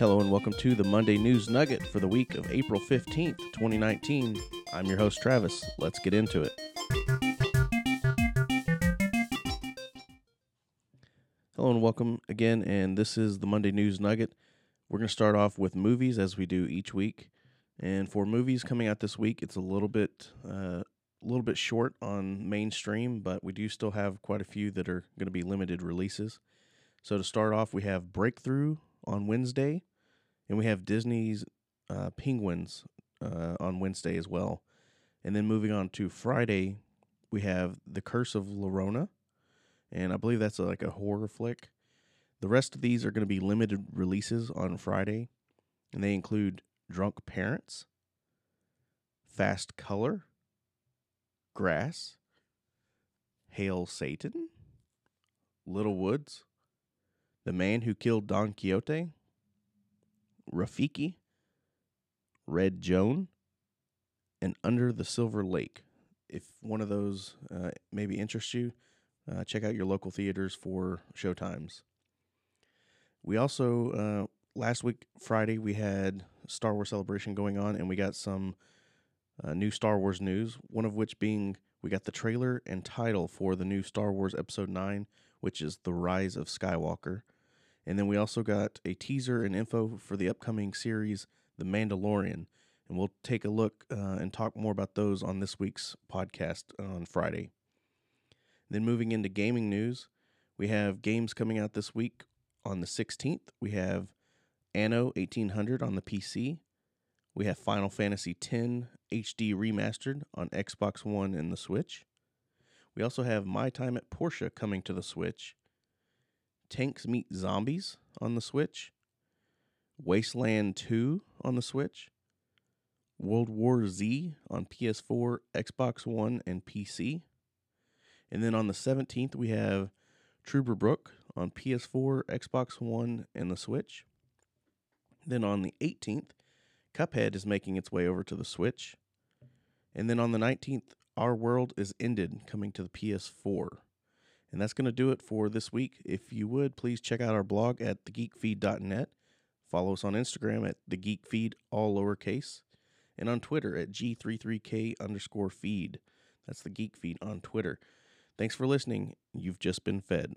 Hello and welcome to the Monday News Nugget for the week of April 15th, 2019. I'm your host, Travis. Let's get into it. Hello and welcome again, and this is the Monday News Nugget. We're going to start off with movies as we do each week. And for movies coming out this week, it's a little bit uh, a little bit short on mainstream, but we do still have quite a few that are going to be limited releases. So to start off, we have Breakthrough on Wednesday, and we have Disney's uh, Penguins uh, on Wednesday as well. And then moving on to Friday, we have The Curse of La Llorona, and I believe that's a, like a horror flick. The rest of these are going to be limited releases on Friday, and they include Drunk Parents, Fast Color, Grass, Hail Satan, Little Woods, The Man Who Killed Don Quixote, Rafiki, Red Joan, and Under the Silver Lake. If one of those uh, maybe interests you, uh, check out your local theaters for showtimes. We also, uh, last week, Friday, we had Star Wars Celebration going on, and we got some uh, new Star Wars news, one of which being we got the trailer and title for the new Star Wars Episode 9, which is The Rise of Skywalker. And then we also got a teaser and info for the upcoming series, The Mandalorian. And we'll take a look uh, and talk more about those on this week's podcast on Friday. Then moving into gaming news, we have games coming out this week on the 16th. We have Anno 1800 on the PC. We have Final Fantasy X HD Remastered on Xbox One and the Switch. We also have My Time at Portia coming to the Switch. Tanks Meet Zombies on the Switch. Wasteland 2 on the Switch. World War Z on PS4, Xbox One, and PC. And then on the 17th, we have Trüberbrook on PS4, Xbox One, and the Switch. Then on the 18th, Cuphead is making its way over to the Switch. And then on the 19th, Our World is Ended coming to the PS4. And that's going to do it for this week. If you would, please check out our blog at thegeekfeed.net. Follow us on Instagram at thegeekfeed, all lowercase. And on Twitter at G33K underscore feed. That's the Geek Feed on Twitter. Thanks for listening. You've just been fed.